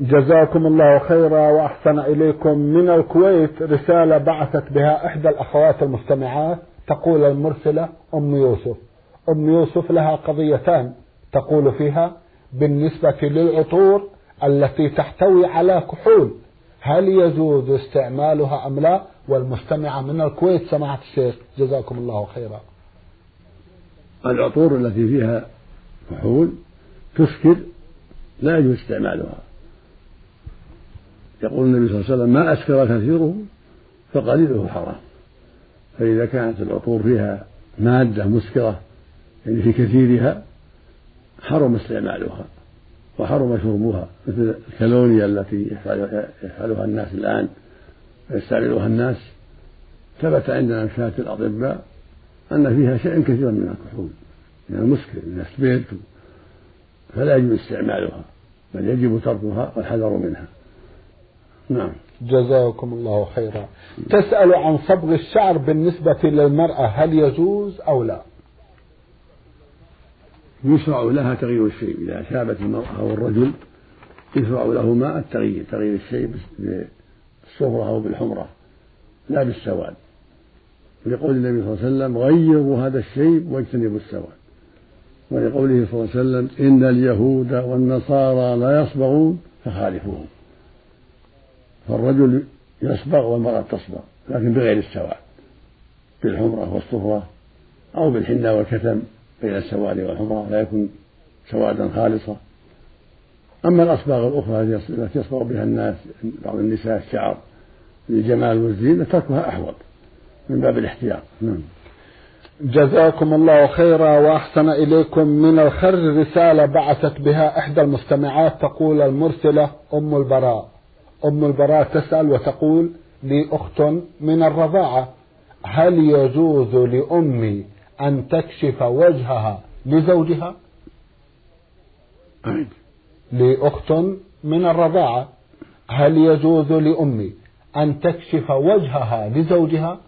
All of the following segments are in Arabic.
جزاكم الله خيرا وأحسن إليكم. من الكويت رسالة بعثت بها إحدى الأخوات المستمعات تقول المرسلة أم يوسف. أم يوسف لها قضيتان تقول فيها بالنسبة للعطور التي تحتوي على كحول هل يجوز استعمالها أم لا؟ والمستمعة من الكويت سماحة الشيخ جزاكم الله خيرا. العطور التي فيها كحول تسكر لا يجوز استعمالها يقول النبي صلى الله عليه وسلم ما أسكر كثيره فقليله حرام فإذا كانت العطور فيها مادة مسكرة يعني في كثيرها حرم استعمالها وحرم شربها مثل الكالونيا التي يفعلها الناس الآن ويستعملها الناس. ثبت عندنا شهادة الأطباء أن فيها شيء كثير من الكحول من المسكر من السبيرت فلا يجب استعمالها بل يجب تركها والحذر منها. نعم. جزاكم الله خيرا. تسأل عن صبغ الشعر بالنسبة للمرأة هل يجوز أو لا؟ يشرع لها تغيير الشيء. إذا شابت المرأة أو الرجل يشرع لهما التغيير. تغيير الشيء بالصفرة أو بالحمرة لا بالسواد. لقول النبي صلى الله عليه وسلم غيروا هذا الشيء واجتنبوا السواد. ولقوله صلى الله عليه وسلم إن اليهود والنصارى لا يصبغون فخالفوهم. فالرجل يصبغ والمرأة تصبغ لكن بغير السواد بالحمرة والصفرة أو بالحنة والكتم بين السواد والحمرة لا يكون سوادا خالصا. أما الأصباغ الأخرى التي يصبغ بها الناس بعض النساء الشعر للجمال والزينة تركها أحوط من باب الاحتياط. نعم. جزاكم الله خيرا وأحسن إليكم من الخرج رسالة بعثت بها إحدى المستمعات تقول المرسلة أم البراء. أم البراء تسأل وتقول لي أخت من الرضاعة هل يجوز لأمي أن تكشف وجهها لزوجها؟ أعد لاخت من الرضاعة هل يجوز لأمي أن تكشف وجهها لزوجها؟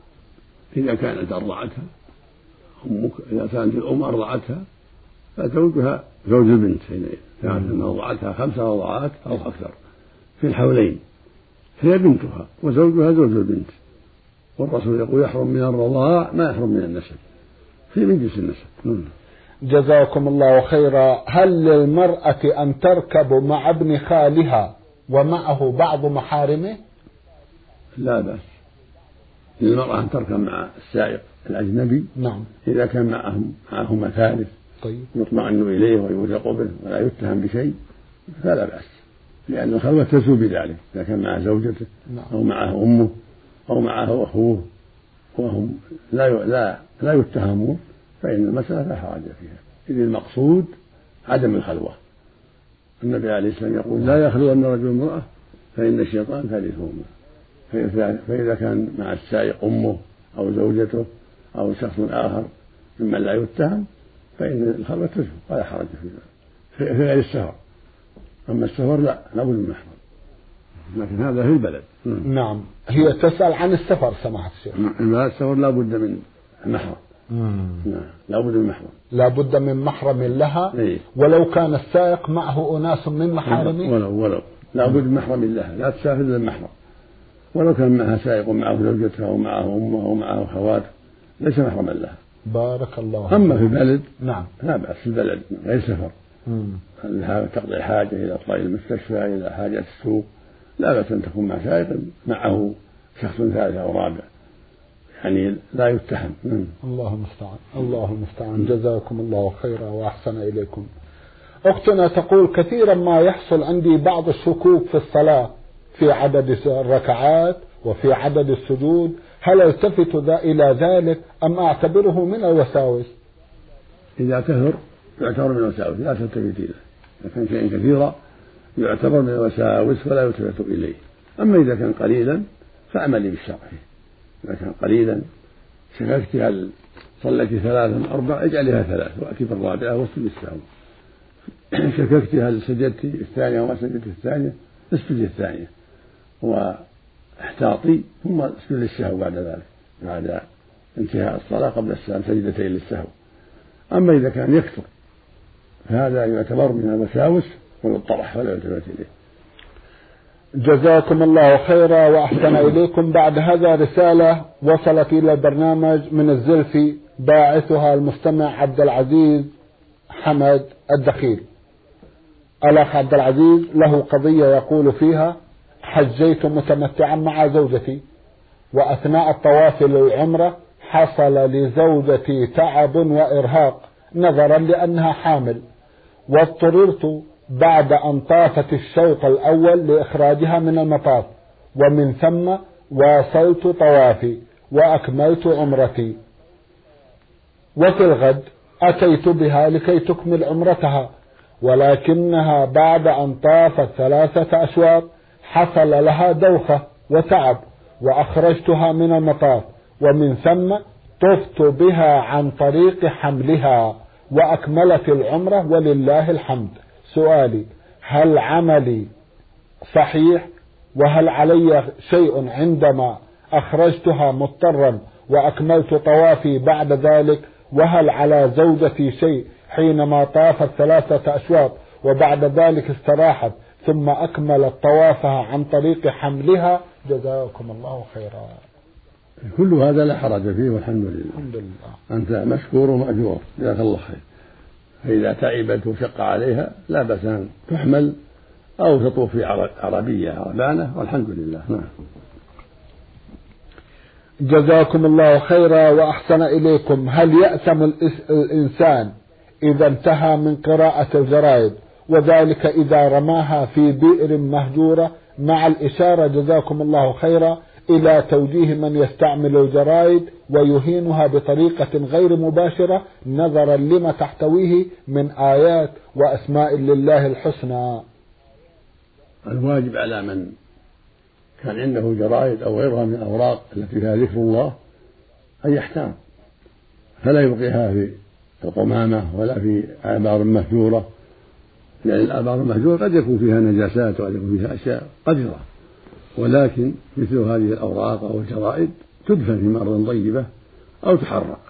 إذا كانت أرضعتها أمك إذا كانت الأم أرضعتها فزوجها زوج البنت حينئذ كانت أنها أرضعتها خمس رضعات أو أكثر في الحولين هي بنتها وزوجها زوج البنت والرسول يقول يحرم من الرضاع ما يحرم من النسب في من جنس النسب. نعم. جزاكم الله خيرا. هل للمرأة أن تركب مع ابن خالها ومعه بعض محارمه؟ لا بأس. للمرأة أن تركب مع السائق الأجنبي نعم. إذا كان معهم معهما ثالث طيب. يطمئن إليه ويوثق به ولا يتهم بشيء فلا بأس. لأن الخلوة تزول بذلك إذا كان معه زوجته نعم. أو معه أمه أو معه أخوه وهم لا لا لا يتهمون فإن المسألة لا حرج فيها. إذ المقصود عدم الخلوة. النبي عليه السلام يقول لا يخلو أن رجل امرأة فإن الشيطان ثالثهما فإذا كان مع السائق أمه أو زوجته أو شخص آخر ممن لا يتهم فإن الخلوة تزول ولا حرج في ذلك في غير السفر أما السفر لا لابد من محرم لكن هذا في البلد. نعم. هي تسأل عن السفر سماحة الشيخ. لا السفر لا بد من محرم. نعم لا بد من محرم. لا بد من محرم لها. إيه. ولو كان السائق معه أناس من محارمه. ولو ولو لا بد من محرم لها. لا تسافر إلا محرم. ولو كان معها سائق معه زوجته أو معه أمه أو معه أخواته ليس محرما لها. بارك الله أما في البلد نعم. لا بأس. في البلد غير سفر. مم. تقضي حاجة إلى إطلاق المستشفى إلى حاجة السوق؟ لا بأس أن تكون مع سائق معه شخص ثالث أو رابع. يعني لا يتهم. مم. الله المستعان. الله المستعان. جزاكم الله خيرا وأحسن إليكم. أختنا تقول كثيرا ما يحصل عندي بعض الشكوك في الصلاة في عدد الركعات وفي عدد السجود. هل التفت ذا إلى ذلك أم أعتبره من الوساوس؟ إذا كثر يعتبر من الوساوس لا تلتفت إليه إذا كان شيئا كثيرا يعتبر من الوساوس ولا يلتفت إليه. أما إذا كان قليلا فاعملي بالشرع. إذا كان قليلا شككت هل صليت ثلاثا أربع اجعلها ثلاث وأتي بالرابعة واسجد السهو شككت هل سجدت الثانية وما سجدت الثانية اسجد الثانية واحتاطي ثم اسجد للسهو بعد ذلك بعد انتهاء الصلاة قبل السلام سجدتين للسهو. أما إذا كان يكثر فهذا يعتبر من الوساوس ويطرح ولا يلتفت إليه. جزاكم الله خيرا وأحسن إليكم. بعد هذا رسالة وصلت إلى البرنامج من الزلفي باعثها المستمع عبد العزيز حمد الدخيل. الأخ عبد العزيز له قضية يقول فيها حجيت متمتعا مع زوجتي وأثناء الطواف للعمرة حصل لزوجتي تعب وإرهاق نظرا لأنها حامل. واضطررت بعد أن طافت الشوط الأول لإخراجها من المطاف ومن ثم واصلت طوافي وأكملت عمرتي. وفي الغد أتيت بها لكي تكمل عمرتها ولكنها بعد أن طافت ثلاثة أشواط حصل لها دوخة وتعب وأخرجتها من المطاف ومن ثم طفت بها عن طريق حملها. وأكملت العمرة ولله الحمد. سؤالي هل عملي صحيح؟ وهل علي شيء عندما أخرجتها مضطرا وأكملت طوافي بعد ذلك؟ وهل على زوجتي شيء حينما طافت ثلاثة أشواط وبعد ذلك استراحت ثم أكملت طوافها عن طريق حملها؟ جزاكم الله خيرا. كل هذا لا حرج فيه والحمد لله. الحمد لله. أنت مشكور ومأجور جزاك الله خير. فإذا تعبت وشق عليها لا بأس أن تحمل أو تطوف في عربية عربانة والحمد لله. نعم. جزاكم الله خيرا وأحسن إليكم. هل يأثم الإنسان إذا انتهى من قراءة الجرائد وذلك إذا رماها في بئر مهجورة مع الإشارة جزاكم الله خيرا إلى توجيه من يستعمل الجرائد ويهينها بطريقة غير مباشرة نظرا لما تحتويه من آيات وأسماء لله الحسنى. الواجب على من كان عنده جرائد أو غيرها من الأوراق التي فيها ذكر الله أن يحتام فلا يبقيها في القمامة ولا في آبار مهجورة لأن الآبار المهجورة قد يكون فيها نجاسات وقد يكون فيها أشياء قذرة. ولكن مثل هذه الأوراق أو الجرائد تدفن في أرض طيبة أو تحرق.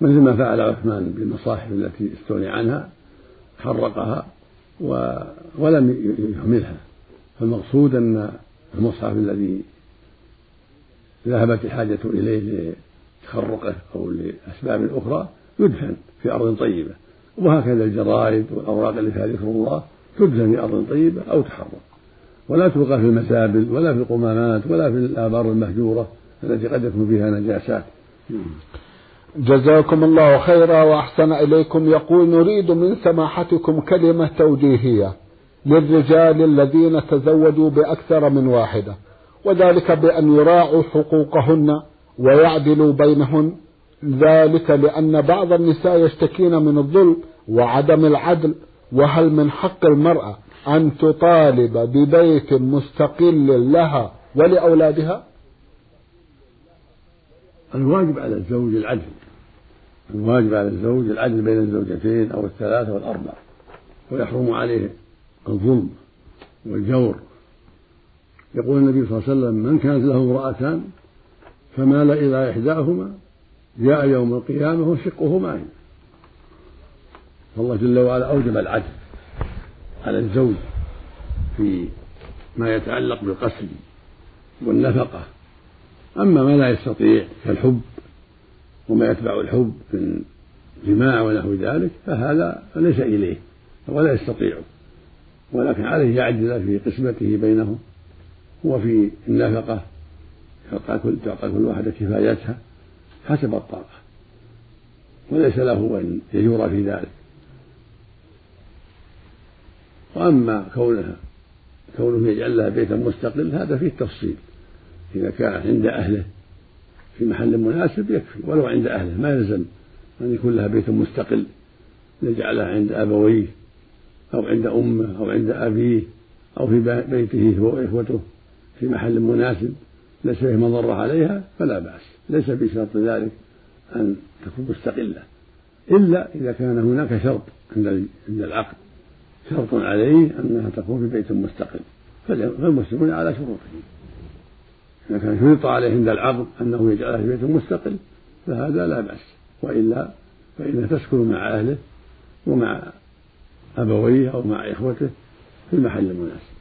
مثل ما فعل عثمان بالمصاحف التي استغني عنها حرقها و... ولم يهملها. فالمقصود أن المصحف الذي ذهبت الحاجة إليه لتخرقه أو لأسباب أخرى يدفن في أرض طيبة. وهكذا الجرائد والأوراق اللي فيها ذكر الله تدفن في أرض طيبة أو تحرق. ولا تلقى في المسابل ولا في القمامات ولا في الآبار المهجورة التي قد يكون فيها نجاسات. جزاكم الله خيرا وأحسن إليكم. يقول نريد من سماحتكم كلمة توجيهية للرجال الذين تزوجوا بأكثر من واحدة وذلك بأن يراعوا حقوقهن ويعدلوا بينهن. ذلك لأن بعض النساء يشتكين من الظلم وعدم العدل وهل من حق المرأة أن تطالب ببيت مستقل لها ولأولادها؟ الواجب على الزوج العدل. الواجب على الزوج العدل بين الزوجتين أو الثلاثة والأربع ويحرم عليه الظلم والجور. يقول النبي صلى الله عليه وسلم من كانت له امرأتان فمال إلى إحداهما جاء يوم القيامة وشقه مائل فالله جل وعلا أوجب العدل على الزوج في ما يتعلق بالقسم والنفقة. أما ما لا يستطيع كالحب وما يتبع الحب من جماع ونحو ذلك فهذا ليس إليه ولا يستطيع ولكن عليه يعدل في قسمته بينهم وفي النفقة تعطى كل تعطى كل واحدة كفايتها حسب الطاقة. وليس له أن يجور في ذلك. وأما كونها كونه يجعل لها بيتا مستقل هذا فيه تفصيل. إذا كان عند أهله في محل مناسب يكفي ولو عند أهله ما يلزم أن يكون لها بيت مستقل. يجعلها عند أبويه أو عند أمه أو عند أبيه أو في بيته هو وإخوته في محل مناسب ليس فيه مضرة عليها فلا بأس. ليس بشرط ذلك أن تكون مستقلة. إلا إذا كان هناك شرط عند عند العقد. شرط عليه أنها تكون في بيت مستقل فالمسلمون على شروطهم إذا كان شرط عليه عند العقد أنه يجعلها في بيت مستقل فهذا لا بأس. وإلا فإنها تسكن مع أهله ومع أبويه أو مع إخوته في المحل المناسب.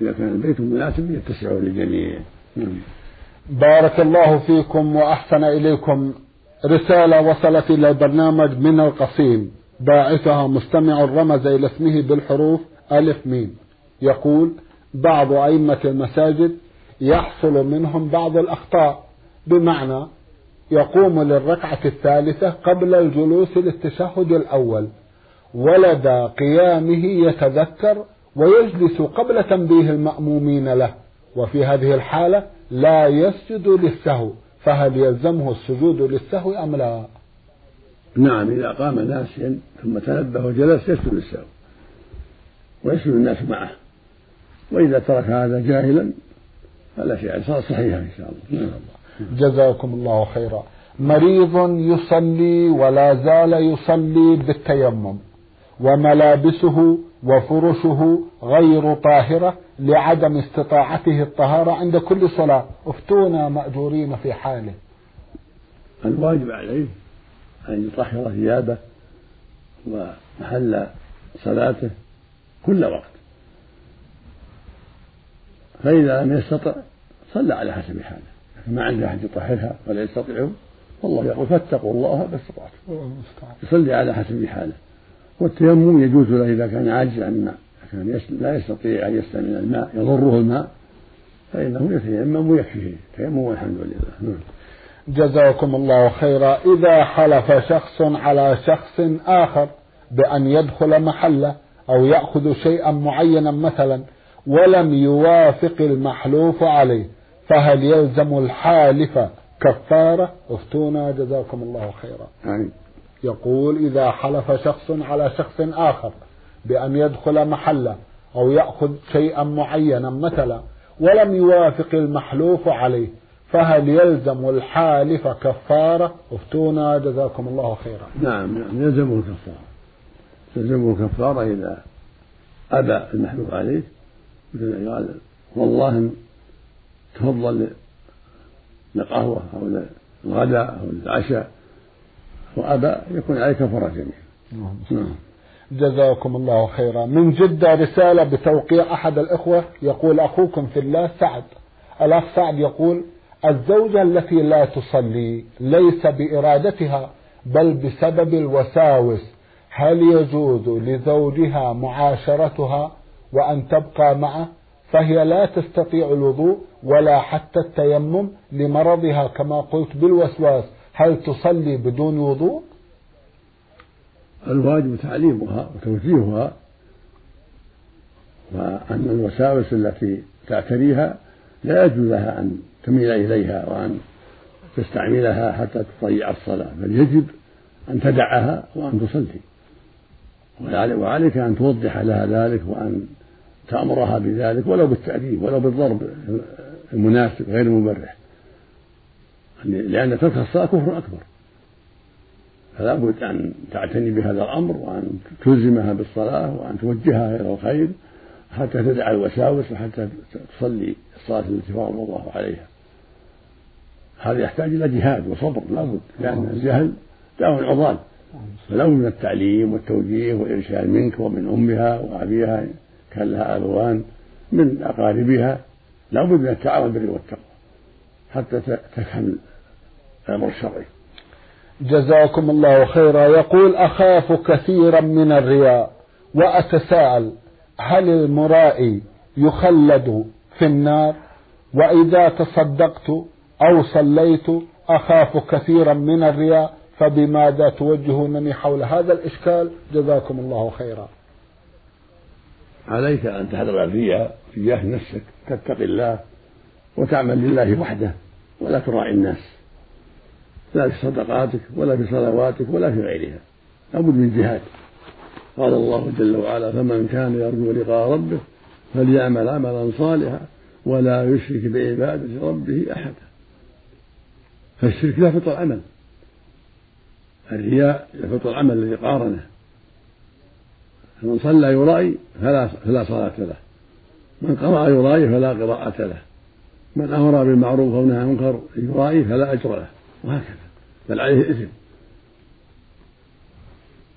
إذا كان البيت مناسب يتسع للجميع. نعم. بارك الله فيكم وأحسن إليكم رسالة وصلت إلى البرنامج من القصيم. باعثها مستمع رمز إلى اسمه بالحروف ألف ميم. يقول بعض أئمة المساجد يحصل منهم بعض الأخطاء بمعنى يقوم للركعة الثالثة قبل الجلوس للتشهد الأول ولدى قيامه يتذكر ويجلس قبل تنبيه المأمومين له وفي هذه الحالة لا يسجد للسهو فهل يلزمه السجود للسهو أم لا؟ نعم إذا قام ناسيا ثم تنبه وجلس يسجد للسهو ويسجد الناس معه. وإذا ترك هذا جاهلا فلا شيء صار صحيحا إن شاء الله. نعم. جزاكم الله خيرا. مريض يصلي ولا زال يصلي بالتيمم وملابسه وفرشه غير طاهرة لعدم استطاعته الطهارة عند كل صلاة. افتونا مأجورين في حاله. الواجب عليه أن يطهر ثيابه ومحل صلاته كل وقت. فإذا لم يستطع صلى على حسب حاله. ما عنده أحد يطهرها ولا يستطيع والله يقول فاتقوا الله ما استطعتم يصلي على حسب حاله. والتيمم يجوز له إذا كان عاجزا عن الماء. كان لا يستطيع أن يستعمل الماء يضره الماء فإنه يتيمم ويكفيه. تيمم والحمد لله. نعم. جزاكم الله خيرا. إذا حلف شخص على شخص آخر بأن يدخل محله أو يأخذ شيئا معينا مثلا ولم يوافق المحلوف عليه فهل يلزم الحالف كفارة؟ افتونا جزاكم الله خيرا. يعني يقول إذا حلف شخص على شخص آخر بأن يدخل محله أو يأخذ شيئا معينا مثلا ولم يوافق المحلوف عليه فهل يلزم الحالف كفارة؟ افتونا جزاكم الله خيرا. نعم نعم يلزمه الكفارة. يلزمه الكفارة إذا أبى المحلوف عليه. مثل قال والله تفضل لقهوة أو للغداء أو للعشاء وأبى يكون عليه كفارة جميع نعم. جزاكم الله خيرا. من جدة رسالة بتوقيع أحد الإخوة يقول أخوكم في الله سعد. الأخ سعد يقول الزوجة التي لا تصلي ليس بإرادتها بل بسبب الوساوس. هل يجوز لزوجها معاشرتها وأن تبقى معه؟ فهي لا تستطيع الوضوء ولا حتى التيمم لمرضها كما قلت بالوسواس. هل تصلي بدون وضوء؟ الواجب تعليمها وتوجيهها وأن الوساوس التي تعتريها لا يجوز لها أن تميل إليها وأن تستعملها حتى تضيع الصلاة بل يجب أن تدعها وأن تصلي. وعليك أن توضح لها ذلك وأن تأمرها بذلك ولو بالتأديب ولو بالضرب المناسب غير المبرح. لأن ترك الصلاة كفر أكبر. فلا بد أن تعتني بهذا الأمر وأن تلزمها بالصلاة وأن توجهها إلى الخير حتى تدع الوساوس وحتى تصلي الصلاة التي فرض الله عليها. هذا يحتاج إلى جهاد وصبر لا بد لأن الجهل داء عضال فلا بد من التعليم والتوجيه والإرشاد منك ومن أمها وأبيها كان لها أبوان من أقاربها لا بد من التعاون بالبر والتقوى حتى تفهم الأمر الشرعي. جزاكم الله خيرا. يقول أخاف كثيرا من الرياء وأتساءل هل المرائي يخلد في النار؟ وإذا تصدقت أو صليت أخاف كثيرا من الرياء فبماذا توجهونني حول هذا الإشكال؟ جزاكم الله خيرا. عليك أن تحذر الرياء تجاه نفسك تتقي الله وتعمل لله وحده ولا تراعي الناس. لا في صدقاتك ولا في صلواتك ولا في غيرها. لابد من جهاد. قال الله جل وعلا فمن كان يرجو لقاء ربه فليعمل عملا صالحا ولا يشرك بعبادة ربه أحدا. فالشرك لا فطر عمل الرياء يفطر العمل الذي قارنه فمن صلى يرائي فلا فلا صلاة له من قرأ يرائي فلا قراءة له من أمر بالمعروف أو نهى عن المنكر يرائي فلا أجر له وهكذا. بل عليه إثم.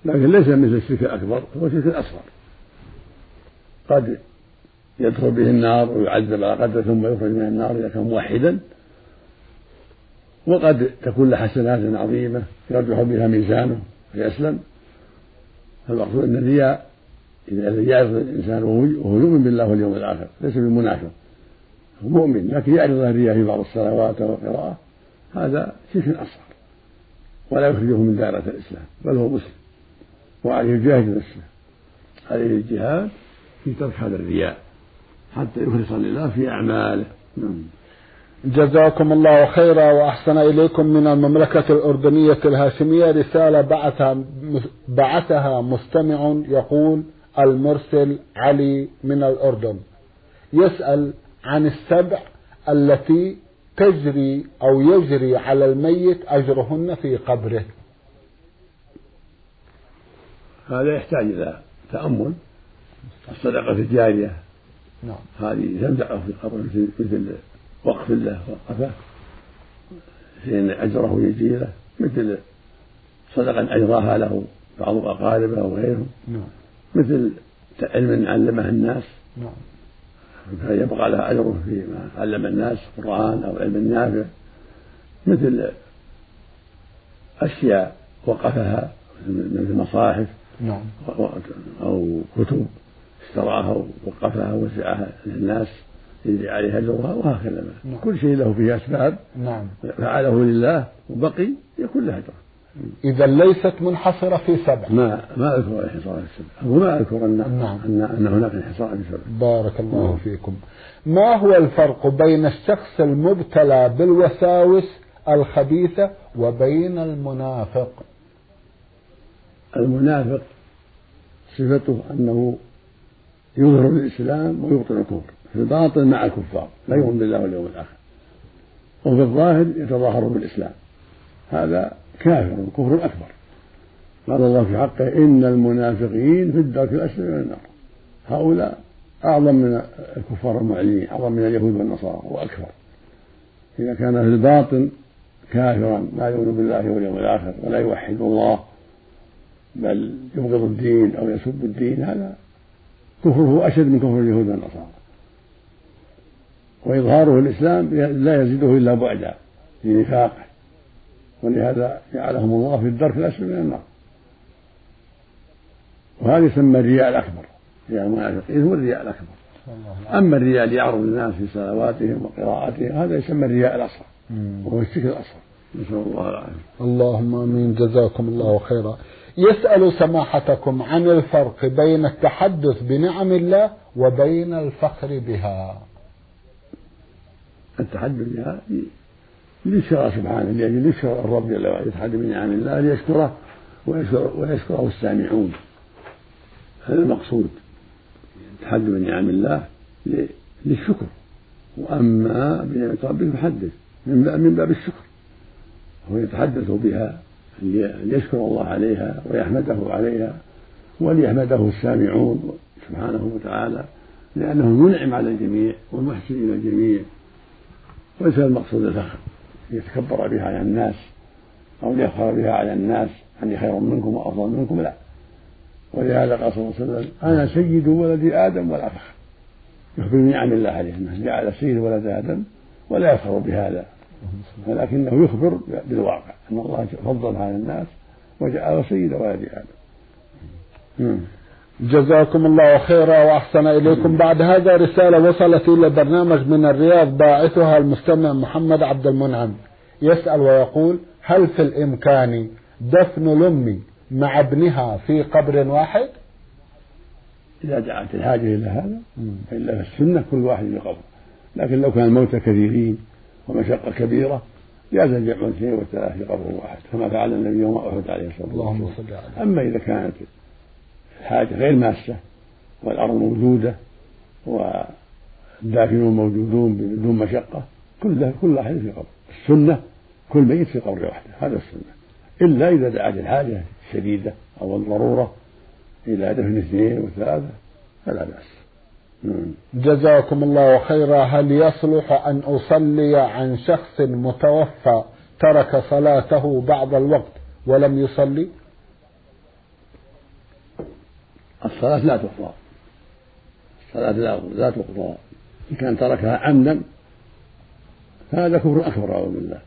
لكن ليس مثل الشرك الأكبر هو الشرك الأصغر. قد يدخل به النار ويعذب على قدره ثم يخرج من النار إذا كان موحدا. وقد تكون له حسنات عظيمة يرجح بها ميزانه فيسلم فالمقصود أن الرياء إذا يعرض الإنسان وهو يؤمن بالله واليوم الآخر ليس بمنافق. هو مؤمن لكن يعرض الرياء في بعض الصلوات والقراءة. هذا شرك أصغر. ولا يخرجه من دائرة الإسلام بل هو مسلم. وعليه الجهاد نفسه. عليه الجهاد في ترك هذا الرياء حتى يخلص لله في أعماله. نعم. جزاكم الله خيرا وأحسن إليكم من المملكة الأردنية الهاشمية رسالة بعثها بعثها مستمع يقول المرسل علي من الأردن. يسأل عن السبع التي تجري أو يجري على الميت أجرهن في قبره. هذا يحتاج إلى تأمل. الصدقة الجارية. نعم. هذه تنفعه في قبره مثل وقف له وقفه. فإن أجره يجي له. مثل صدقة أجراها له بعض أقاربه وغيرهم نعم. مثل علم علمه الناس. نعم. فيبقى له أجره فيما علم الناس القرآن أو علم نافع. مثل أشياء وقفها مثل مصاحف نعم. أو كتب اشتراها ووقفها ووزعها للناس يجري عليها أجرها وهكذا. نعم. كل شيء له فيه أسباب. نعم. فعله لله وبقي يكون له أجر إذا ليست منحصرة في سبع. ما ما أذكر الانحصار في سبع. وما أذكر أن نعم. أن أن هناك انحصار في سبع. بارك الله نعم. فيكم. ما هو الفرق بين الشخص المبتلى بالوساوس الخبيثة وبين المنافق؟ المنافق صفته أنه يظهر الإسلام ويبطن الكفر في الباطن مع الكفار لا يؤمن بالله واليوم الآخر. وفي الظاهر يتظاهر بالإسلام. هذا كافر كفر أكبر. قال الله في حقه إن المنافقين في الدرك الأسفل من النار. هؤلاء أعظم من الكفار المعلنين أعظم من اليهود والنصارى وأكثر إذا كان في الباطن كافرا لا يؤمن بالله واليوم الآخر ولا يوحد الله بل يبغض الدين أو يسب الدين هذا كفره أشد من كفر اليهود والنصارى. وإظهاره الإسلام لا يزيده إلا بعدا لنفاقه ولهذا جعلهم الله في الدرك الأسفل من النار. وهذا يسمى الرياء الأكبر رياء المنافقين هو الرياء الأكبر. أما الرياء ليعرض الناس في صلواتهم وقراءاتهم هذا يسمى الرياء الأصغر وهو الشرك الأصغر. نسأل الله العافية. اللهم آمين. جزاكم الله خيرا. يسأل سماحتكم عن الفرق بين التحدث بنعم الله وبين الفخر بها. التحدث بها ليشكر سبحانه لأجل يشكر الرب جل وعلا. يتحدث بنعم الله ليشكره ويشكر ويشكره السامعون. هذا المقصود. التحدث بنعم الله للشكر. وأما بنعمة ربه فحدث. من باب الشكر. هو يتحدث بها ليشكر الله عليها ويحمده عليها وليحمده السامعون سبحانه وتعالى لأنه منعم على الجميع والمحسن إلى الجميع. وليس المقصود الفخر يتكبر بها على الناس أو ليفخر بها على الناس أني خير منكم وأفضل منكم لا. ولهذا قال صلى الله عليه وسلم أنا سيد ولد آدم ولا فخر يخبر بنعم الله عليه أنه جعل سيد ولد آدم ولا يفخر بهذا. ولكنه يخبر بالواقع أن الله فضل على الناس وجعله سيد ولد آدم. جزاكم الله خيرا وأحسن إليكم. بعد هذا رسالة وصلت إلى برنامج من الرياض باعثها المستمع محمد عبد المنعم. يسأل ويقول هل في الإمكان دفن الأم مع ابنها في قبر واحد؟ إذا دعت الحاجة إلى هذا فإلا في السنة كل واحد في قبر لكن لو كان الموتى كثيرين ومشقة كبيرة جاز الجمع الاثنين والثلاث في قبر واحد كما فعل النبي يوم أحد عليه الصلاة والسلام. أما إذا كانت الحاجة غير ماسة والأرض موجودة والدافنون موجودون بدون مشقة كل كل واحد في قبر. السنة كل ميت في قبر واحدة هذا السنة. إلا إذا دعت الحاجة الشديدة أو الضرورة إلى دفن اثنين وثلاثة فلا بأس. جزاكم الله خيرا. هل يصلح أن أصلي عن شخص متوفى ترك صلاته بعض الوقت ولم يصلي؟ الصلاة لا تقضى صلاة لا تقضى إن كان تركها عمدا فهذا كفر أكبر أعوذ بالله.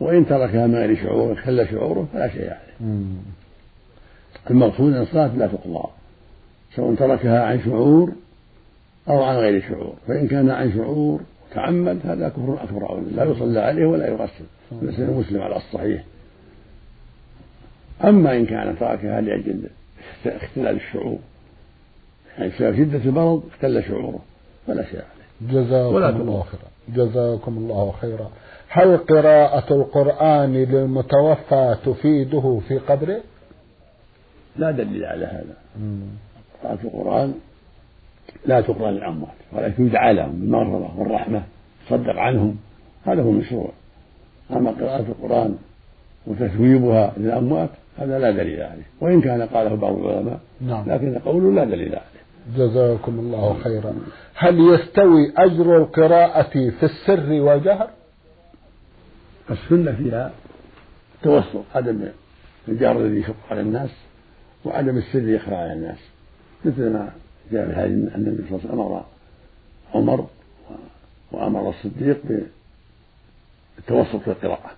وإن تركها من غير شعور خل شعوره فلا شيء عليه. المقصود أن الصلاة لا تقضى سواء تركها عن شعور أو عن غير شعور. فإن كان عن شعور تعمد هذا كفر أكبر لا يصلى عليه ولا يغسل. يغسل مسلم على الصحيح. أما إن كان تركها لأجل اختلال الشعور يعني بسبب شدة المرض اختل شعوره فلا شيء عليه. جزاكم الله خيرا. جزاكم الله خيرا. هل قراءة القرآن للمتوفى تفيده في قبره؟ لا دليل على هذا. قراءة القرآن لا تقرأ للأموات ولكن يدعى لهم بالمغفرة والرحمة تصدق عنهم هذا هو المشروع. أما قراءة القرآن وتثويبها للأموات هذا لا دليل عليه وإن كان قاله بعض العلماء نعم. لكن قوله لا دليل عليه. جزاكم الله خيرا. هل يستوي أجر القراءة في السر والجهر؟ السنة فيها توسط عدم الجهر الذي يشق على الناس وعدم السر يخفى على الناس مثل ما جاء في الحديث أن النبي صلى الله عليه وسلم أمر عمر وأمر الصديق بالتوسط في القراءة.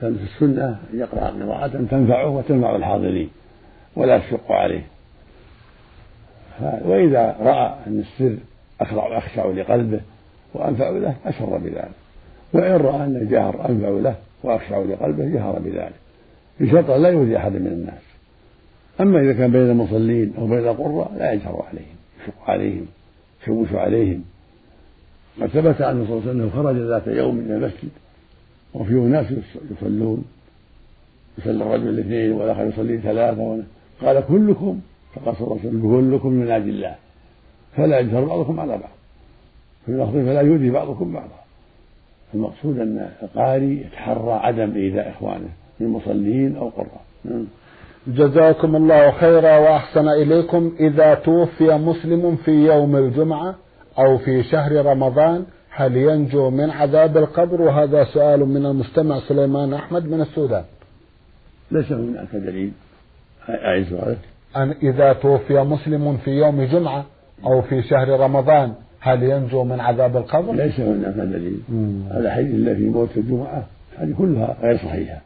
ففي السنة أن يقرأ قراءة تنفعه وتنفع الحاضرين ولا تشق عليه. وإذا رأى أن السر أخرع أخشع لقلبه وأنفع له أسر بذلك. وإن رأى أن الجهر أنفع له وأخشع لقلبه جهر بذلك. بشرط لا يؤذي أحد من الناس. أما إذا كان بين المصلين أو بين القراء لا يجهر عليهم يشق عليهم يشوش عليهم. قد ثبت عنه صلى الله عليه وسلم خرج ذات يوم من المسجد وفيه ناس يصلون. يصلي الرجل الاثنين والآخر يصلي ثلاثة قال كلكم فقال صلى الله عليه وسلم كلكم من نادي الله. فلا يجهر بعضكم على بعض. في اللفظ فلا يؤذي بعضكم بعضا. المقصود أن القاري يتحرى عدم إيذاء إخوانه من مصلين أو قراء. جزاكم الله خيرا وأحسن إليكم. إذا توفي مسلم في يوم الجمعة أو في شهر رمضان هل ينجو من عذاب القبر؟ وهذا سؤال من المستمع سليمان أحمد من السودان. ليس هناك دليل أعيد سؤالك أن إذا توفي مسلم في يوم جمعة أو في شهر رمضان هل ينجو من عذاب القبر؟ ليس هناك دليل هذا حديث الله في موت الجمعة هذه كلها غير صحيحة.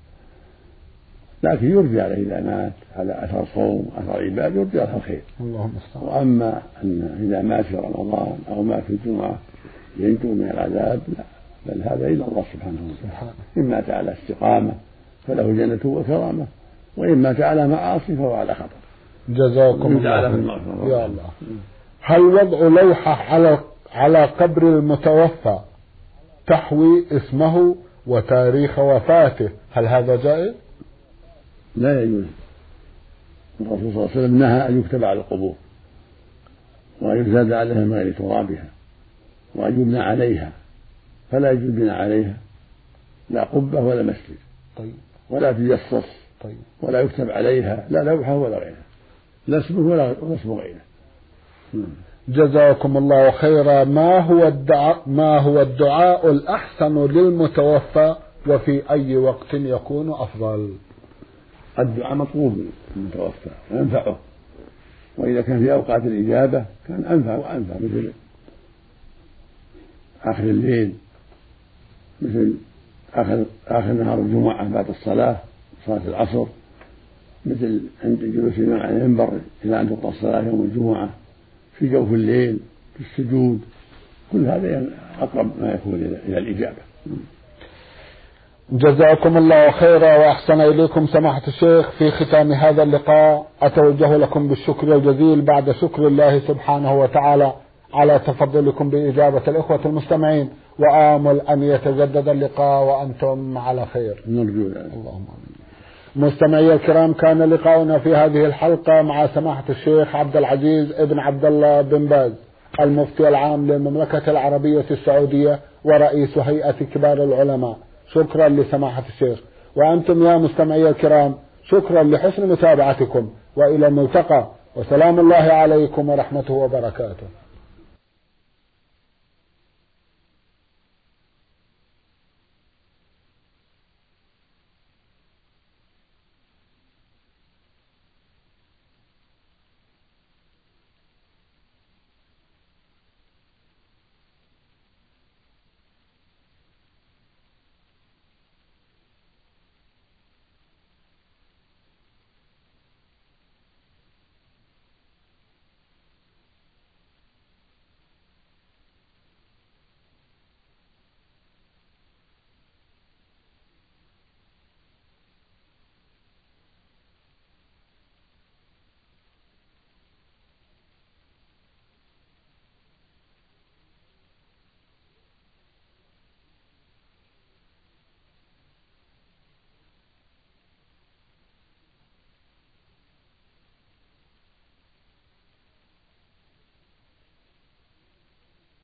لكن يرجى عليه إذا مات على أثر صوم أثر عبادة يرجى له الخير اللهم وأما أن إذا مات في رمضان أو مات في الجمعة ينجو من العذاب لا بل هذا إلا الله سبحانه وتعالى. إن مات على استقامة فله جنة وكرامة وإن مات على معاصي فهو على خطر. جزاكم الله يا الله. هل وضع لوحة على على قبر المتوفى تحوي اسمه وتاريخ وفاته؟ هل هذا جائز؟ لا يجوز. الرسول صلى الله عليه وسلم نهى أن يكتب على القبور وأن يزاد عليها من غير ترابها وأن يبنى عليها فلا يجوز البناء عليها. لا قبة ولا مسجد. طيب. ولا تجصص طيب. ولا يكتب عليها. لا لوحة ولا غيرها. لا اسمه ولا اسم غيره. جزاكم الله خيرا. ما هو الدعاء ما هو الدعاء الأحسن للمتوفى وفي أي وقت يكون أفضل؟ الدعاء مطلوب للمتوفى وينفعه وإذا كان في أوقات الإجابة كان أنفع وأنفع مثل آخر الليل مثل آخر آخر نهار الجمعة بعد الصلاة صلاة العصر مثل عند جلوس الإمام على المنبر إلى أن تقضى الصلاة يوم الجمعة في جوف الليل في السجود كل هذا أقرب ما يكون إلى الإجابة. جزاكم الله خيرا وأحسن إليكم سماحة الشيخ في ختام هذا اللقاء أتوجه لكم بالشكر الجزيل بعد شكر الله سبحانه وتعالى على تفضلكم بإجابة الإخوة المستمعين وآمل أن يتجدد اللقاء وأنتم على خير. نرجو اللهم آمين. مستمعي الكرام كان لقاؤنا في هذه الحلقة مع سماحة الشيخ عبد العزيز ابن عبد الله بن باز المفتي العام للمملكة العربية السعودية ورئيس هيئة كبار العلماء. شكرا لسماحة الشيخ. وأنتم يا مستمعي الكرام شكرا لحسن متابعتكم. وإلى الملتقى. وسلام الله عليكم ورحمته وبركاته.